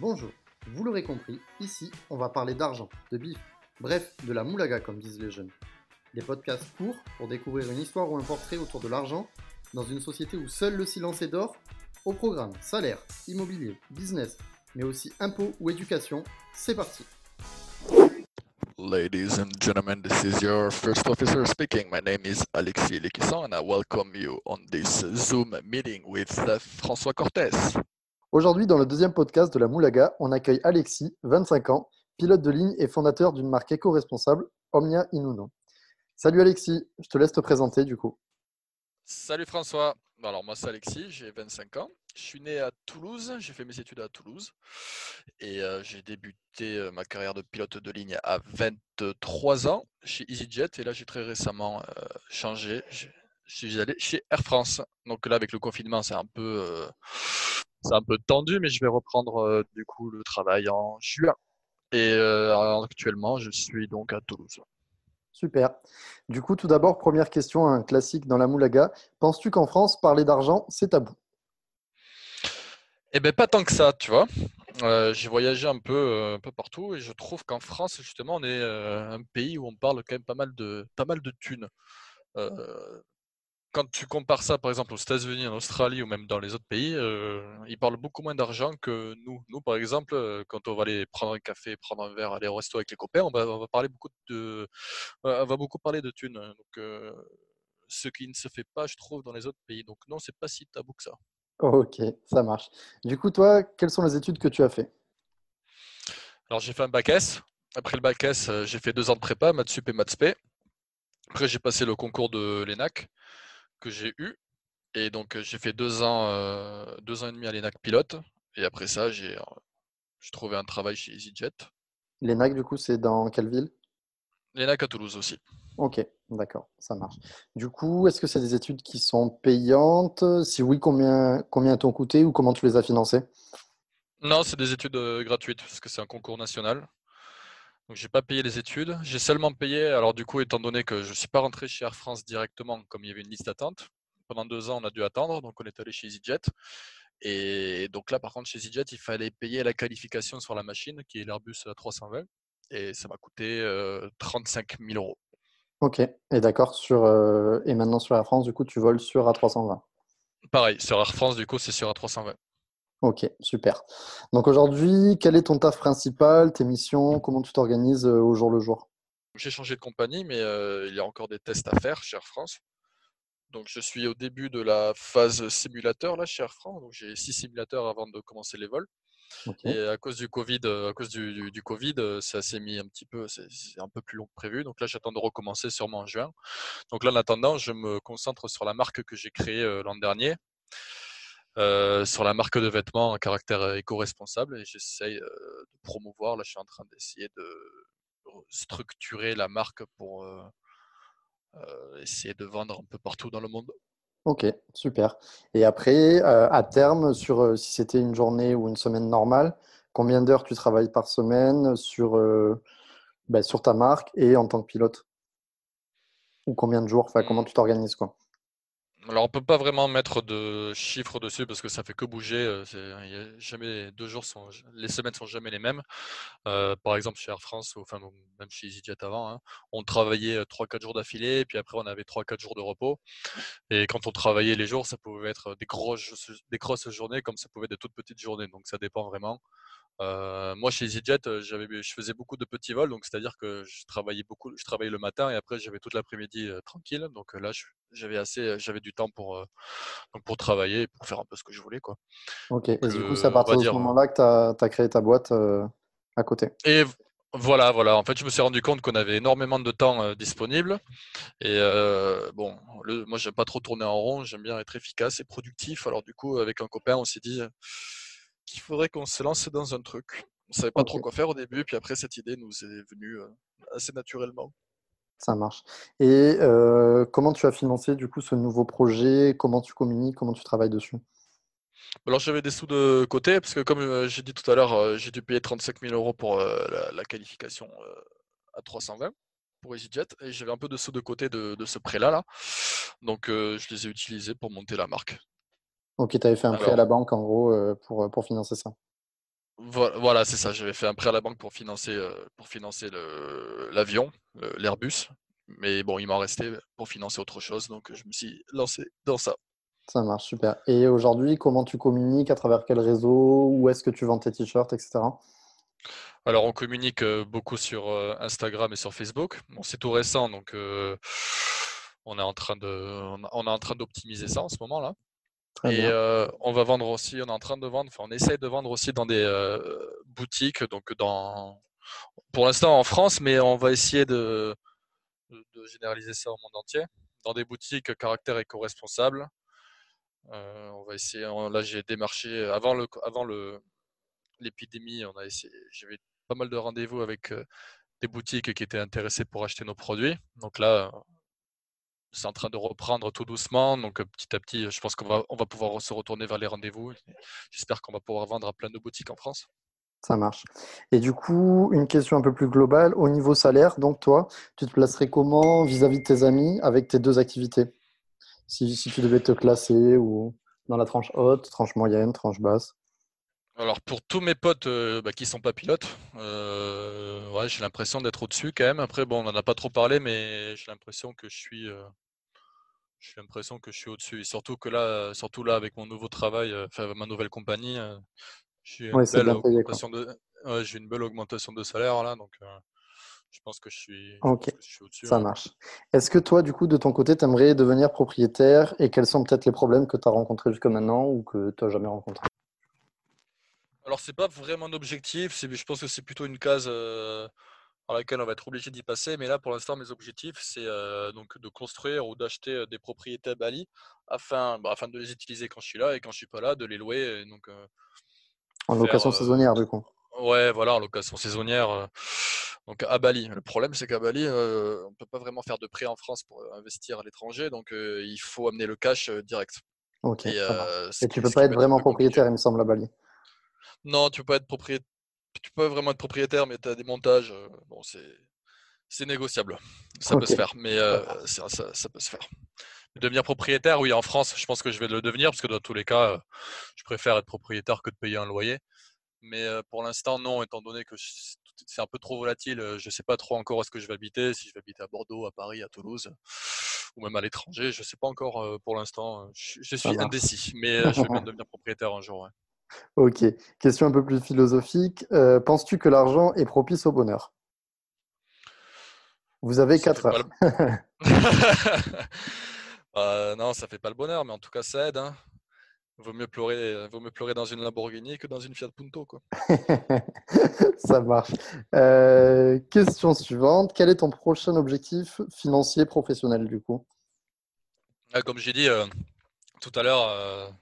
Bonjour, vous l'aurez compris, ici on va parler d'argent, de bif, bref, de la moulaga comme disent les jeunes. Des podcasts courts pour découvrir une histoire ou un portrait autour de l'argent dans une société où seul le silence est d'or. Au programme salaire, immobilier, business, mais aussi impôts ou éducation, c'est parti. Ladies and gentlemen, this is your first officer speaking. My name is Alexis Lekisson and I welcome you on this Zoom meeting with uh, François Cortés. Aujourd'hui, dans le deuxième podcast de la Moulaga, on accueille Alexis, 25 ans, pilote de ligne et fondateur d'une marque éco-responsable, Omnia Inuno. Salut Alexis, je te laisse te présenter du coup. Salut François. Alors moi c'est Alexis, j'ai 25 ans. Je suis né à Toulouse, j'ai fait mes études à Toulouse et euh, j'ai débuté euh, ma carrière de pilote de ligne à 23 ans chez EasyJet et là j'ai très récemment euh, changé. Je suis allé chez Air France. Donc là avec le confinement c'est un peu c'est un peu tendu mais je vais reprendre du coup le travail en juin. Et actuellement je suis donc à Toulouse. Super. Du coup, tout d'abord, première question, un classique dans la moulaga. Penses-tu qu'en France, parler d'argent, c'est tabou? Eh bien, pas tant que ça, tu vois. Euh, j'ai voyagé un peu, euh, un peu partout et je trouve qu'en France, justement, on est euh, un pays où on parle quand même pas mal de, pas mal de thunes quand tu compares ça, par exemple, aux États-Unis, en Australie ou même dans les autres pays, euh, ils parlent beaucoup moins d'argent que nous. Nous, par exemple, euh, quand on va aller prendre un café, prendre un verre, aller au resto avec les copains, on va, parler beaucoup de, on va beaucoup parler de thunes. Donc, euh, ce qui ne se fait pas, je trouve, dans les autres pays. Donc, non, c'est pas si tabou que ça. Ok, ça marche. Du coup, toi, quelles sont les études que tu as fait? Alors, j'ai fait un bac S. Après le bac S, j'ai fait deux ans de prépa, maths sup et maths spé. Après, j'ai passé le concours de l'ENAC que j'ai eu. Et donc, j'ai fait deux ans, deux ans et demi à l'ENAC pilote. Et après ça, j'ai trouvé un travail chez EasyJet. L'ENAC, du coup, c'est dans quelle ville? L'ENAC à Toulouse aussi. Ok, d'accord, ça marche. Du coup, est-ce que c'est des études qui sont payantes? Si oui, combien, combien t'ont coûté ou comment tu les as financées? Non, c'est des études gratuites parce que c'est un concours national. Donc, j'ai pas payé les études. J'ai seulement payé, alors du coup, étant donné que je ne suis pas rentré chez Air France directement, comme il y avait une liste d'attente, pendant deux ans, on a dû attendre, donc on est allé chez EasyJet. Et donc là, par contre, chez EasyJet, il fallait payer la qualification sur la machine, qui est l'Airbus A320, et ça m'a coûté 35 000 euros. Ok, et d'accord, sur, euh, et maintenant sur Air France, du coup, tu voles sur A320 Pareil, sur Air France, du coup, c'est sur A320. Ok, super. Donc aujourd'hui, quel est ton taf principal, tes missions, comment tu t'organises euh, au jour le jour? J'ai changé de compagnie, mais euh, il y a encore des tests à faire chez Air France. Donc je suis au début de la phase simulateur là chez Air France. Donc j'ai six simulateurs avant de commencer les vols. Et à cause du Covid, euh, à cause du, du, Covid, ça s'est mis un petit peu, c'est un peu plus long que prévu. Donc là, j'attends de recommencer sûrement en juin. Donc là, en attendant, je me concentre sur la marque que j'ai créée l'an dernier. Euh, sur la marque de vêtements en caractère euh, éco-responsable et j'essaye euh, de promouvoir. Là, je suis en train d'essayer de structurer la marque pour essayer de vendre un peu partout dans le monde. Ok, super. Et après, à terme, sur si c'était une journée ou une semaine normale, combien d'heures tu travailles par semaine sur, ben, sur ta marque et en tant que pilote? Ou combien de jours? Enfin, comment mmh. tu t'organises quoi? Alors, on peut pas vraiment mettre de chiffres dessus parce que ça fait que bouger. Euh, jamais les semaines sont jamais les mêmes. Euh, par exemple, chez Air France, ou même chez EasyJet avant, hein, on travaillait 3-4 jours d'affilée, puis après on avait 3-4 jours de repos. Et quand on travaillait les jours, ça pouvait être des grosses, des grosses journées comme ça pouvait être des toutes petites journées. Donc ça dépend vraiment. Euh, moi, chez EasyJet, je faisais beaucoup de petits vols, donc c'est-à-dire que je travaillais beaucoup, je travaillais le matin et après j'avais toute l'après-midi tranquille. Donc là, j'avais assez, j'avais du temps pour, pour travailler pour faire un peu ce que je voulais. Quoi. Ok, et du coup, c'est à partir de ce moment-là que tu as, créé ta boîte à côté. Et voilà, voilà. En fait, je me suis rendu compte qu'on avait énormément de temps disponible. Et bon, le, moi, j'aime pas trop tourner en rond, j'aime bien être efficace et productif. Alors, du coup, avec un copain, on s'est dit qu'il faudrait qu'on se lance dans un truc. On savait pas trop quoi faire au début, puis après, cette idée nous est venue assez naturellement. Ça marche. Et euh, comment tu as financé du coup ce nouveau projet? Comment tu communiques? Comment tu travailles dessus? Alors j'avais des sous de côté parce que comme euh, j'ai dit tout à l'heure, euh, j'ai dû payer 35 000 euros pour la, qualification à 320 pour EasyJet et j'avais un peu de sous de côté de, ce prêt-là. Là. Donc je les ai utilisés pour monter la marque. Ok, tu avais fait un prêt à la banque en gros pour, pour financer ça. Voilà, c'est ça. J'avais fait un prêt à la banque pour financer, pour financer l'avion, l'Airbus. Mais bon, il m'en restait pour financer autre chose. Donc, je me suis lancé dans ça. Ça marche, super. Et aujourd'hui, comment tu communiques À travers quel réseau Où est-ce que tu vends tes t-shirts, etc. Alors, on communique beaucoup sur Instagram et sur Facebook. Bon, c'est tout récent, donc on est en train de, on est en train d'optimiser ça en ce moment-là. Et on va vendre aussi, on est en train de vendre, enfin, on essaye de vendre aussi dans des boutiques, donc dans, pour l'instant en France, mais on va essayer de, de, généraliser ça au monde entier, dans des boutiques caractère éco-responsable. on va essayer, là j'ai démarché avant le, avant le, l'épidémie, on a essayé, j'avais pas mal de rendez-vous avec des boutiques qui étaient intéressées pour acheter nos produits. Donc là, c'est en train de reprendre tout doucement. Donc petit à petit, je pense qu'on va, on va pouvoir se retourner vers les rendez-vous. J'espère qu'on va pouvoir vendre à plein de boutiques en France. Ça marche. Et du coup, une question un peu plus globale. Au niveau salaire, donc toi, tu te placerais comment vis-à-vis de tes amis avec tes deux activités? Si, si tu devais te classer ou dans la tranche haute, tranche moyenne, tranche basse alors pour tous mes potes euh, bah, qui sont pas pilotes, euh, ouais, j'ai l'impression d'être au-dessus quand même. Après, bon, on n'en a pas trop parlé, mais j'ai l'impression que je suis, euh, j'ai l'impression que je suis au-dessus. Et surtout que là, surtout là, avec mon nouveau travail, enfin ma nouvelle compagnie, j'ai une, belle augmentation de, j'ai une belle augmentation de salaire là, donc je pense que je suis, Ok, ça marche. Est-ce que toi, du coup, de ton côté, tu aimerais devenir propriétaire? Et quels sont peut-être les problèmes que tu as rencontrés jusqu'à maintenant ou que tu n'as jamais rencontrés? Alors, c'est pas vraiment un objectif, je pense que c'est plutôt une case euh, dans laquelle on va être obligé d'y passer. Mais là, pour l'instant, mes objectifs, c'est euh, donc de construire ou d'acheter euh, des propriétés à Bali afin, bah, afin de les utiliser quand je suis là et quand je suis pas là, de les louer. donc, en location saisonnière, du coup. Ouais, voilà, en location saisonnière. donc à Bali. Le problème, c'est qu'à Bali, on ne peut pas vraiment faire de prêt en France pour investir à l'étranger. Donc, il faut amener le cash direct. Ok. Et, et tu peux pas être vraiment propriétaire, il me semble, à Bali. Non, tu peux pas être propriétaire. Tu peux vraiment être propriétaire, mais tu as des montages. Bon, c'est négociable. Ça peut se faire, mais euh, ça, peut se faire. Devenir propriétaire, oui, en France, je pense que je vais le devenir, parce que dans tous les cas, je préfère être propriétaire que de payer un loyer. Mais pour l'instant, non, étant donné que c'est un peu trop volatile. Je ne sais pas trop encore où est-ce que je vais habiter, si je vais habiter à Bordeaux, à Paris, à Toulouse, ou même à l'étranger. Je ne sais pas encore pour l'instant. Je, suis indécis, mais je vais bien devenir propriétaire un jour. Ok. Question un peu plus philosophique. Euh, penses-tu que l'argent est propice au bonheur? Vous avez 4 heures. Euh, non, ça fait pas le bonheur, mais en tout cas, ça aide. Hein. Vaut mieux pleurer, vaut mieux pleurer dans une Lamborghini que dans une Fiat Punto, quoi. ça marche. Euh, question suivante. Quel est ton prochain objectif financier professionnel, du coup? Ah, Comme j'ai dit tout à l'heure,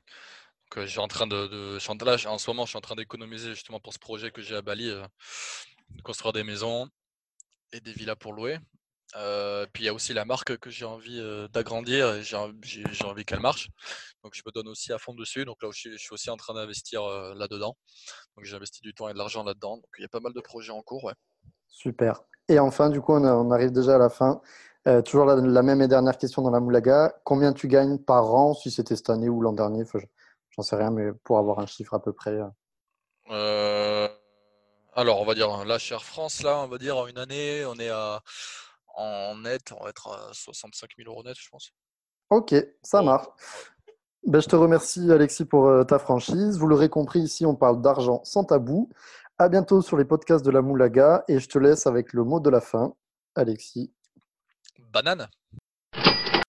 que j'ai en train de, là, en ce moment, je suis en train d'économiser justement pour ce projet que j'ai à Bali, euh, de construire des maisons et des villas pour louer. Euh, puis il y a aussi la marque que j'ai envie euh, d'agrandir et j'ai envie qu'elle marche. Donc je me donne aussi à fond dessus. Donc là aussi, je suis aussi en train d'investir là-dedans. Donc j'ai investi du temps et de l'argent là-dedans. Donc il y a pas mal de projets en cours. Ouais. Super. Et enfin, du coup, on, arrive déjà à la fin. toujours la, même et dernière question dans la Moulaga. Combien tu gagnes par an, si c'était cette année ou l'an dernier? J'en sais rien, mais pour avoir un chiffre à peu près. Euh. Euh, alors, on va dire, là, chez Air France, là, on va dire, en une année, on est à, en net, on va être à 65 000 euros net, je pense. Ok, ça marche. Ben, je te remercie, Alexis, pour euh, ta franchise. Vous l'aurez compris, ici, on parle d'argent sans tabou. À bientôt sur les podcasts de la Moulaga et je te laisse avec le mot de la fin. Alexis. Banane.